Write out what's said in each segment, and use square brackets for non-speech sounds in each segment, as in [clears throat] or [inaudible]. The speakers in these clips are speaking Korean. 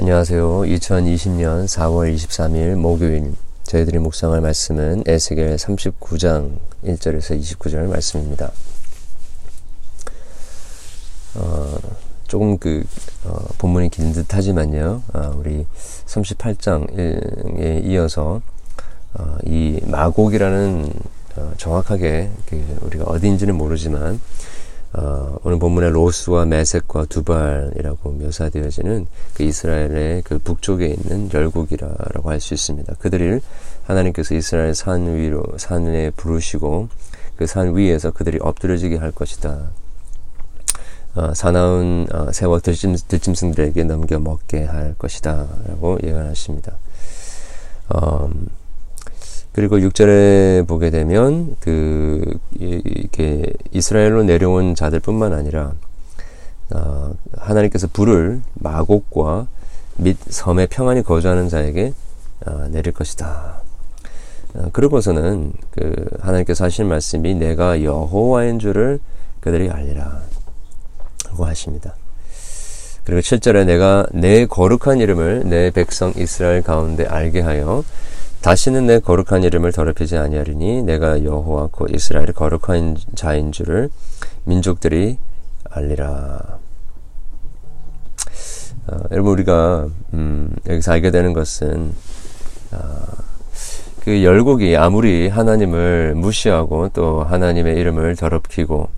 안녕하세요. 2020년 4월 23일 목요일 저희들이 묵상할 말씀은 에스겔 39장 1절에서 29절 말씀입니다. 어, 조금 그 어, 본문이 긴 듯하지만요. 아, 우리 38장에 이어서 어, 이 마곡이라는 어, 정확하게 그 우리가 어디인지는 모르지만 어, 오늘 본문의 로스와 메섹과 두발이라고 묘사되어지는 그 이스라엘의 그 북쪽에 있는 열국이라고 할 수 있습니다. 그들을 하나님께서 이스라엘 산 위로 산에 부르시고 그 산 위에서 그들이 엎드려지게 할 것이다. 어, 사나운 어, 새와 들짐, 들짐승들에게 넘겨 먹게 할 것이다. 라고 예언하십니다. 음, 그리고 6절에 보게 되면 그 이렇게 이스라엘로 내려온 자들뿐만 아니라 어, 하나님께서 불을 마곡과 및 섬에 평안히 거주하는 자에게 어, 내릴 것이다. 어, 그러고서는 그 하나님께서 하신 말씀이 내가 여호와인 줄을 그들이 알리라 라고 하십니다. 그리고 7절에 내가 내 거룩한 이름을 내 백성 이스라엘 가운데 알게 하여 다시는 내 거룩한 이름을 더럽히지 아니하리니 내가 여호와 곧 이스라엘의 거룩한 자인 줄을 민족들이 알리라. 어, 여러분 우리가 음, 여기서 알게 되는 것은 어, 그 열국이 아무리 하나님을 무시하고 또 하나님의 이름을 더럽히고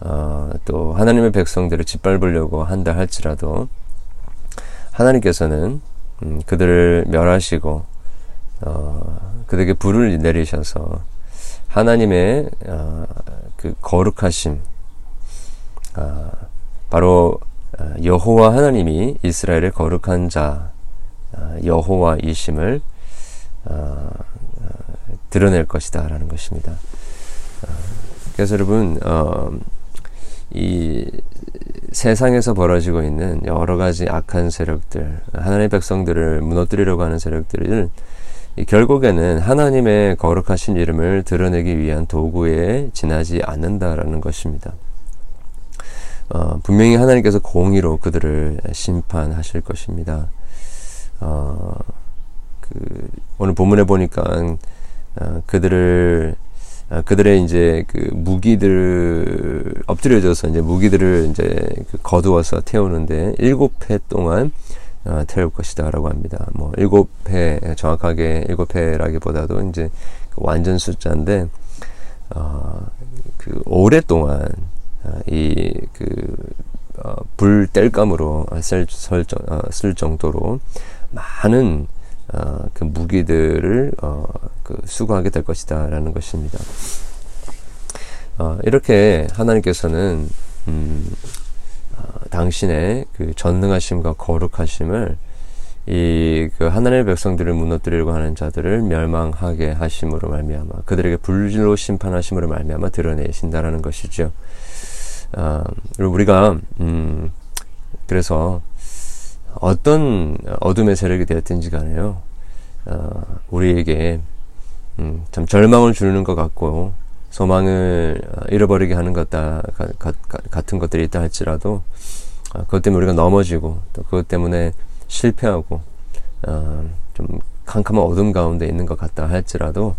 어, 또 하나님의 백성들을 짓밟으려고 한다 할지라도 하나님께서는 음, 그들을 멸하시고 어, 그들에게 불을 내리셔서 하나님의 어, 그 거룩하심, 어, 바로 어, 여호와 하나님이 이스라엘의 거룩한 자 어, 여호와이심을 어, 드러낼 것이다라는 것입니다. 그래서 여러분 이 세상에서 벌어지고 있는 여러 가지 악한 세력들, 하나님의 백성들을 무너뜨리려고 하는 세력들을 결국에는 하나님의 거룩하신 이름을 드러내기 위한 도구에 지나지 않는다라는 것입니다. 어, 분명히 하나님께서 공의로 그들을 심판하실 것입니다. 어, 그, 오늘 본문에 보니까 어, 그들을 어, 그들의 이제 그 무기들 엎드려져서 이제 무기들을 이제 그 거두어서 태우는데 일곱 해 동안 어, 태울 것이다라고 합니다. 뭐 일곱 회 정확하게 일곱 회라기보다도 이제 그 완전 숫자인데 어, 그 오랫동안 어, 이그 어, 불 뗄감으로 쓸, 설정, 어, 쓸 정도로 많은 어, 그 무기들을 어, 그 수거하게 될 것이다라는 것입니다. 어, 이렇게 하나님께서는 음, 당신의 그 전능하심과 거룩하심을 이 그 하나님의 백성들을 무너뜨리려고 하는 자들을 멸망하게 하심으로 말미암아 그들에게 불로 심판하심으로 말미암아 드러내신다라는 것이죠. 아, 우리가 음, 그래서 어떤 어둠의 세력이 되었든지 간에요. 어, 우리에게 음, 참 절망을 주는 것 같고 소망을 어, 잃어버리게 하는 것 같은 것들이 있다 할지라도 어, 그것 때문에 우리가 넘어지고 또 그것 때문에 실패하고 어, 좀 캄캄한 어둠 가운데 있는 것 같다 할지라도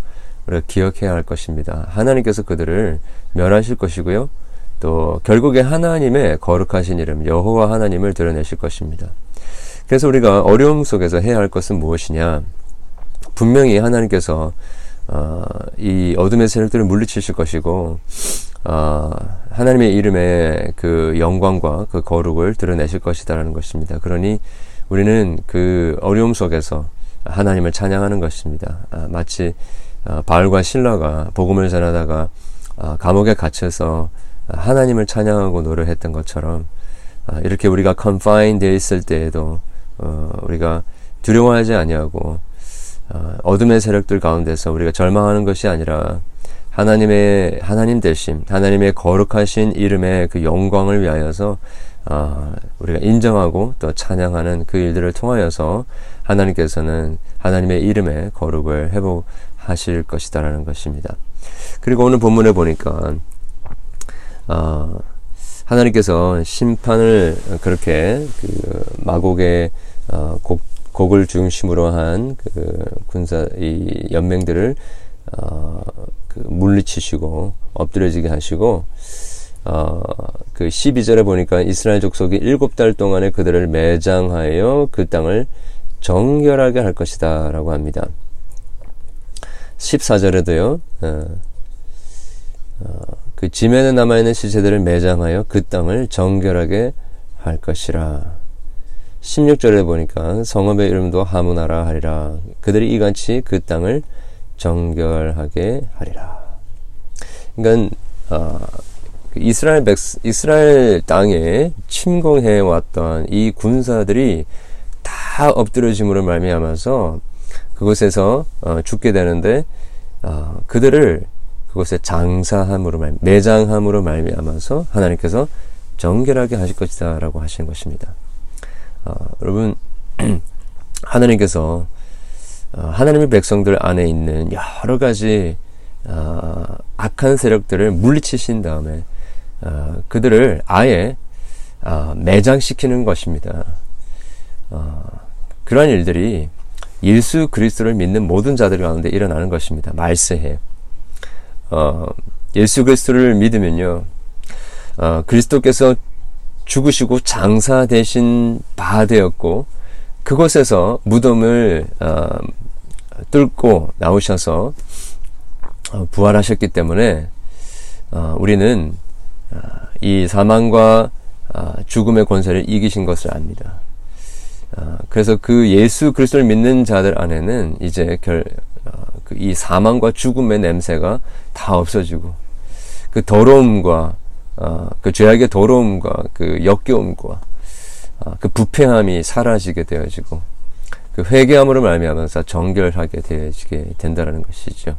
우리가 기억해야 할 것입니다. 하나님께서 그들을 멸하실 것이고요. 또 결국에 하나님의 거룩하신 이름 여호와 하나님을 드러내실 것입니다. 그래서 우리가 어려움 속에서 해야 할 것은 무엇이냐? 분명히 하나님께서 어, 이 어둠의 세력들을 물리치실 것이고 어, 하나님의 이름의 그 영광과 그 거룩을 드러내실 것이다라는 것입니다. 그러니 우리는 그 어려움 속에서 하나님을 찬양하는 것입니다. 아, 마치 어, 바울과 신라가 복음을 전하다가 어, 감옥에 갇혀서 하나님을 찬양하고 노래했던 것처럼 아, 이렇게 우리가 confined 되어 있을 때에도 어, 우리가 두려워하지 아니하고 어, 어둠의 세력들 가운데서 우리가 절망하는 것이 아니라 하나님의 하나님 대신 하나님의 거룩하신 이름의 그 영광을 위하여서 어, 우리가 인정하고 또 찬양하는 그 일들을 통하여서 하나님께서는 하나님의 이름의 거룩을 회복하실 것이다라는 것입니다. 그리고 오늘 본문에 보니까 어, 하나님께서 심판을 그렇게 그 마곡의 어, 곡, 곡을 중심으로 한 그 군사 이 연맹들을 어, 그 물리치시고 엎드려지게 하시고 어, 그 12절에 보니까 이스라엘 족속이 일곱 달 동안에 그들을 매장하여 그 땅을 정결하게 할 것이다 라고 합니다. 14절에도요, 어, 어, 그 지면에 남아있는 시체들을 매장하여 그 땅을 정결하게 할 것이라. 16절에 보니까 성읍의 이름도 하무나라 하리라. 그들이 이같이 그 땅을 정결하게 하리라. 그러니까 어, 그 이스라엘 백 이스라엘 땅에 침공해 왔던 이 군사들이 다 엎드려짐으로 말미암아서 그곳에서 어, 죽게 되는데 어, 그들을 그곳에 장사함으로 말 매장함으로 말미암아서 하나님께서 정결하게 하실 것이다라고 하시는 것입니다. 어, 여러분 [clears throat] 하나님께서 어, 하나님의 백성들 안에 있는 여러 가지 어, 악한 세력들을 물리치신 다음에 어, 그들을 아예 어, 매장시키는 것입니다. 어, 그러한 일들이 예수 그리스도를 믿는 모든 자들 가운데 일어나는 것입니다. 말세해. 어, 예수 그리스도를 믿으면요, 어, 그리스도께서 죽으시고 장사되신 바 되었고, 그곳에서 무덤을 어, 뚫고 나오셔서 어, 부활하셨기 때문에 어, 우리는 어, 이 사망과 어, 죽음의 권세를 이기신 것을 압니다. 어, 그래서 그 예수 그리스도를 믿는 자들 안에는 이제 결, 어, 그이 사망과 죽음의 냄새가 다 없어지고 그 더러움과 어, 그 죄악의 더러움과 그 역겨움과 어, 그 부패함이 사라지게 되어지고 그 회개함으로 말미암아서 정결하게 되어지게 된다라는 것이죠.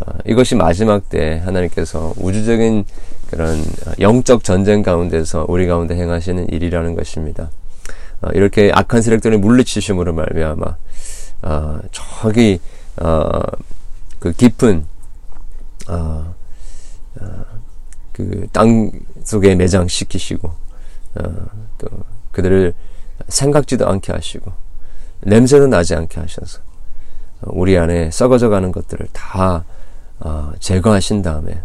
어, 이것이 마지막 때 하나님께서 우주적인 그런 영적 전쟁 가운데서 우리 가운데 행하시는 일이라는 것입니다. 어, 이렇게 악한 세력들을 물리치심으로 말미암아 어, 저기 어, 그 깊은 그 땅 속에 매장시키시고 어, 또 그들을 생각지도 않게 하시고 냄새도 나지 않게 하셔서 우리 안에 썩어져 가는 것들을 다 어, 제거하신 다음에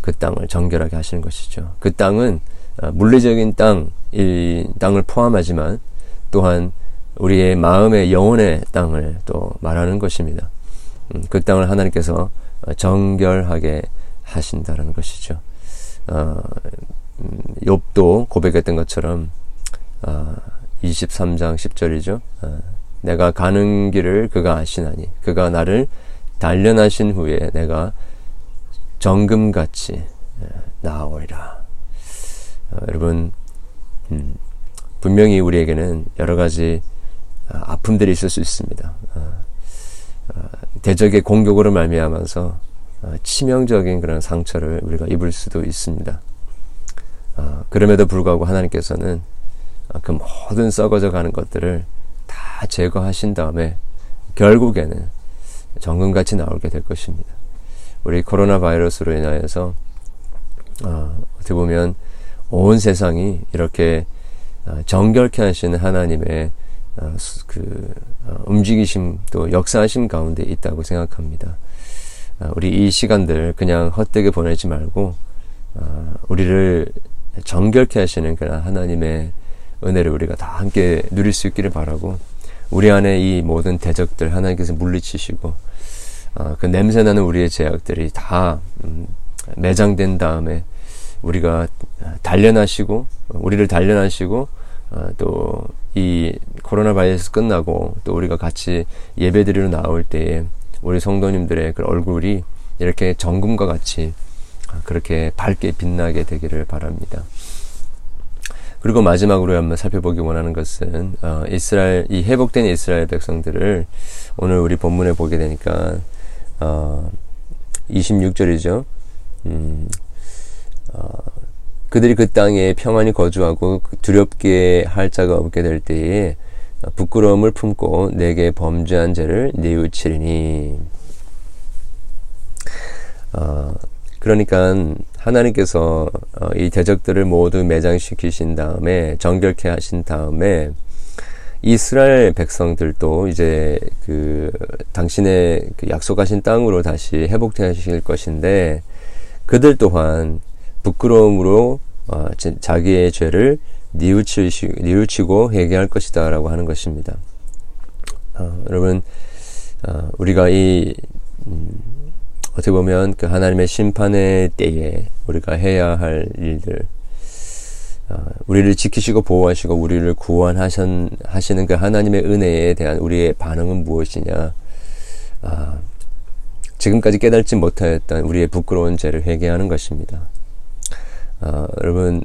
그 땅을 정결하게 하시는 것이죠. 그 땅은 어, 물리적인 땅, 이 땅을 포함하지만 또한 우리의 마음의 영혼의 땅을 또 말하는 것입니다. 음, 그 땅을 하나님께서 정결하게 하신다는 것이죠. 어, 음, 욥도 고백했던 것처럼 어, 23장 10절이죠. 어, 내가 가는 길을 그가 아시나니 그가 나를 단련하신 후에 내가 정금같이 나오리라. 어, 여러분 음, 분명히 우리에게는 여러 가지 어, 아픔들이 있을 수 있습니다. 어, 대적의 공격으로 말미암아서 치명적인 그런 상처를 우리가 입을 수도 있습니다. 그럼에도 불구하고 하나님께서는 그 모든 썩어져 가는 것들을 다 제거하신 다음에 결국에는 정금같이 나오게 될 것입니다. 우리 코로나 바이러스로 인하여서 어, 어떻게 보면 온 세상이 이렇게 어, 정결케 하시는 하나님의 어, 그 어, 움직이심 또 역사하심 가운데 있다고 생각합니다. 우리 이 시간들 그냥 헛되게 보내지 말고 우리를 정결케 하시는 그런 하나님의 은혜를 우리가 다 함께 누릴 수 있기를 바라고 우리 안에 이 모든 대적들 하나님께서 물리치시고 그 냄새나는 우리의 제약들이 다 음, 매장된 다음에 우리가 단련하시고 우리를 단련하시고 어, 또이 코로나 바이러스 끝나고 또 우리가 같이 예배드리러 나올 때에 우리 성도님들의 그 얼굴이 이렇게 정금과 같이 그렇게 밝게 빛나게 되기를 바랍니다. 그리고 마지막으로 한번 살펴보기 원하는 것은 어, 이스라엘 이 회복된 이스라엘 백성들을 오늘 우리 본문에 보게 되니까 어, 26절이죠. 음, 어, 그들이 그 땅에 평안히 거주하고 두렵게 할 자가 없게 될 때에 부끄러움을 품고 내게 범죄한 죄를 뉘우치리니. 어, 그러니까 하나님께서 어, 이 대적들을 모두 매장시키신 다음에 정결케 하신 다음에 이스라엘 백성들도 이제 그 당신의 그 약속하신 땅으로 다시 회복되실 것인데 그들 또한 부끄러움으로 어, 자기의 죄를 뉘우치시, 뉘우치고 회개할 것이다 라고 하는 것입니다. 어, 여러분 어, 우리가 이 음, 어떻게 보면 그 하나님의 심판의 때에 우리가 해야 할 일들 어, 우리를 지키시고 보호하시고 우리를 구원하시는 그 하나님의 은혜에 대한 우리의 반응은 무엇이냐? 아, 지금까지 깨닫지 못하였던 우리의 부끄러운 죄를 회개하는 것입니다. 아, 여러분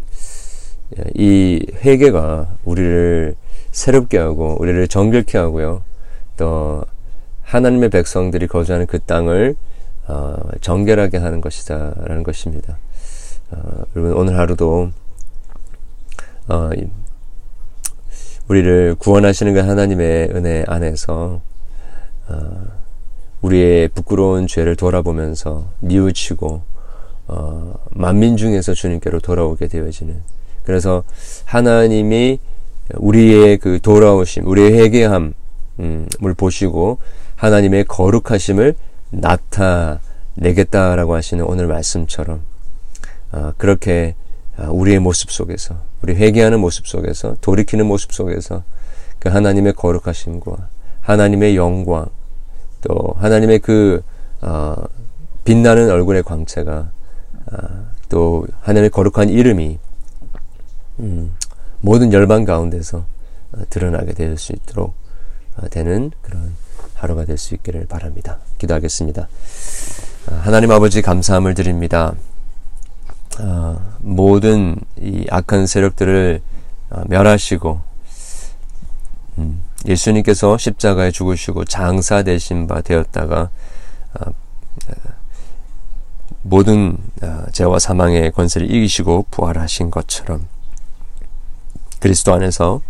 이 회개가 우리를 새롭게 하고 우리를 정결케 하고요. 또 하나님의 백성들이 거주하는 그 땅을 어, 정결하게 하는 것이다라는 것입니다. 어, 여러분 오늘 하루도 어, 우리를 구원하시는 그 하나님의 은혜 안에서 어, 우리의 부끄러운 죄를 돌아보면서 뉘우치고 어, 만민 중에서 주님께로 돌아오게 되어지는 그래서 하나님이 우리의 그 돌아오심, 우리의 회개함을 보시고 하나님의 거룩하심을 나타내겠다라고 하시는 오늘 말씀처럼 어, 그렇게 어, 우리의 모습 속에서 우리 회개하는 모습 속에서 돌이키는 모습 속에서 그 하나님의 거룩하심과 하나님의 영광 또 하나님의 그 어, 빛나는 얼굴의 광채가 어, 또 하나님의 거룩한 이름이 음, 모든 열방 가운데서 어, 드러나게 될 수 있도록 어, 되는 그런 하루가 될 수 있기를 바랍니다. 기도하겠습니다. 어, 하나님 아버지 감사함을 드립니다. 어, 모든 이 악한 세력들을 어, 멸하시고 음, 예수님께서 십자가에 죽으시고 장사 되신 바 되었다가 어, 모든 죄와 사망의 권세를 이기시고 부활하신 것처럼 그리스도 안에서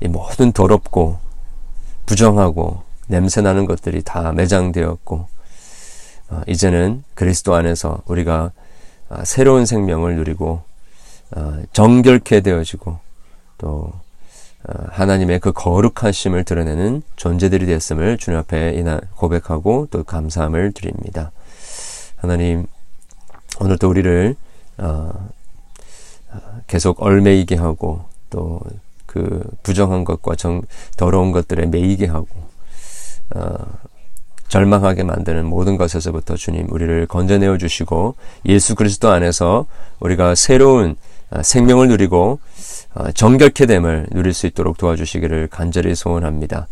이 모든 더럽고 부정하고 냄새나는 것들이 다 매장되었고 이제는 그리스도 안에서 우리가 아, 새로운 생명을 누리고 아, 정결케 되어지고 또 아, 하나님의 그 거룩하심을 드러내는 존재들이 됐음을 주님 앞에 고백하고 또 감사함을 드립니다. 하나님 오늘도 우리를 계속 얼매이게 하고 또 그 부정한 것과 정, 더러운 것들에 매이게 하고 절망하게 만드는 모든 것에서부터 주님 우리를 건져내어 주시고 예수 그리스도 안에서 우리가 새로운 아, 생명을 누리고 아, 정결케 됨을 누릴 수 있도록 도와주시기를 간절히 소원합니다.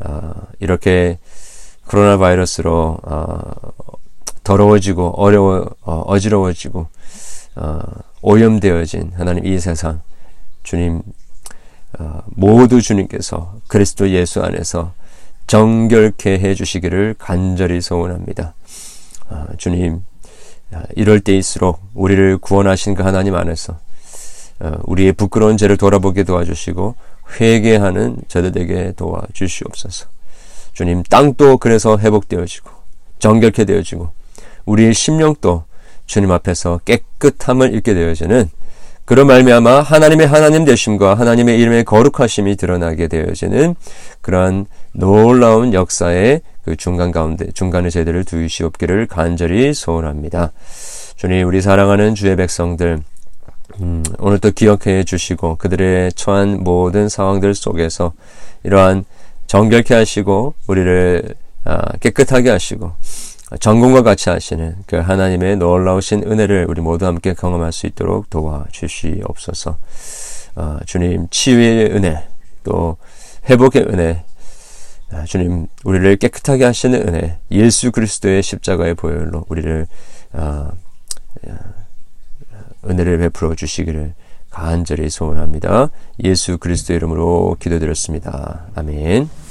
아, 이렇게 코로나 바이러스로 더러워지고 어려워 어, 어지러워지고 오염되어진 하나님 이 세상 주님 모두 주님께서 그리스도 예수 안에서 정결케 해 주시기를 간절히 소원합니다. 아, 주님, 아, 이럴 때일수록 우리를 구원하신 그 하나님 안에서 어, 우리의 부끄러운 죄를 돌아보게 도와주시고 회개하는 저들에게 도와주시옵소서. 주님, 땅도 그래서 회복되어지고 정결케 되어지고 우리의 심령도 주님 앞에서 깨끗함을 잃게 되어지는 그런 말미암아 하나님의 하나님 되심과 하나님의 이름의 거룩하심이 드러나게 되어지는 그러한 놀라운 역사의 그 중간 가운데 중간의 제대를 두시옵기를 간절히 소원합니다. 주님 우리 사랑하는 주의 백성들 음, 오늘 또 기억해 주시고 그들의 처한 모든 상황들 속에서 이러한 정결케 하시고 우리를 아, 깨끗하게 하시고 전공과 같이 하시는 그 하나님의 놀라우신 은혜를 우리 모두 함께 경험할 수 있도록 도와주시옵소서. 어, 주님 치유의 은혜 또 회복의 은혜 아, 주님 우리를 깨끗하게 하시는 은혜 예수 그리스도의 십자가의 보혈로 우리를 어, 은혜를 베풀어 주시기를 간절히 소원합니다. 예수 그리스도 이름으로 기도드렸습니다. 아멘.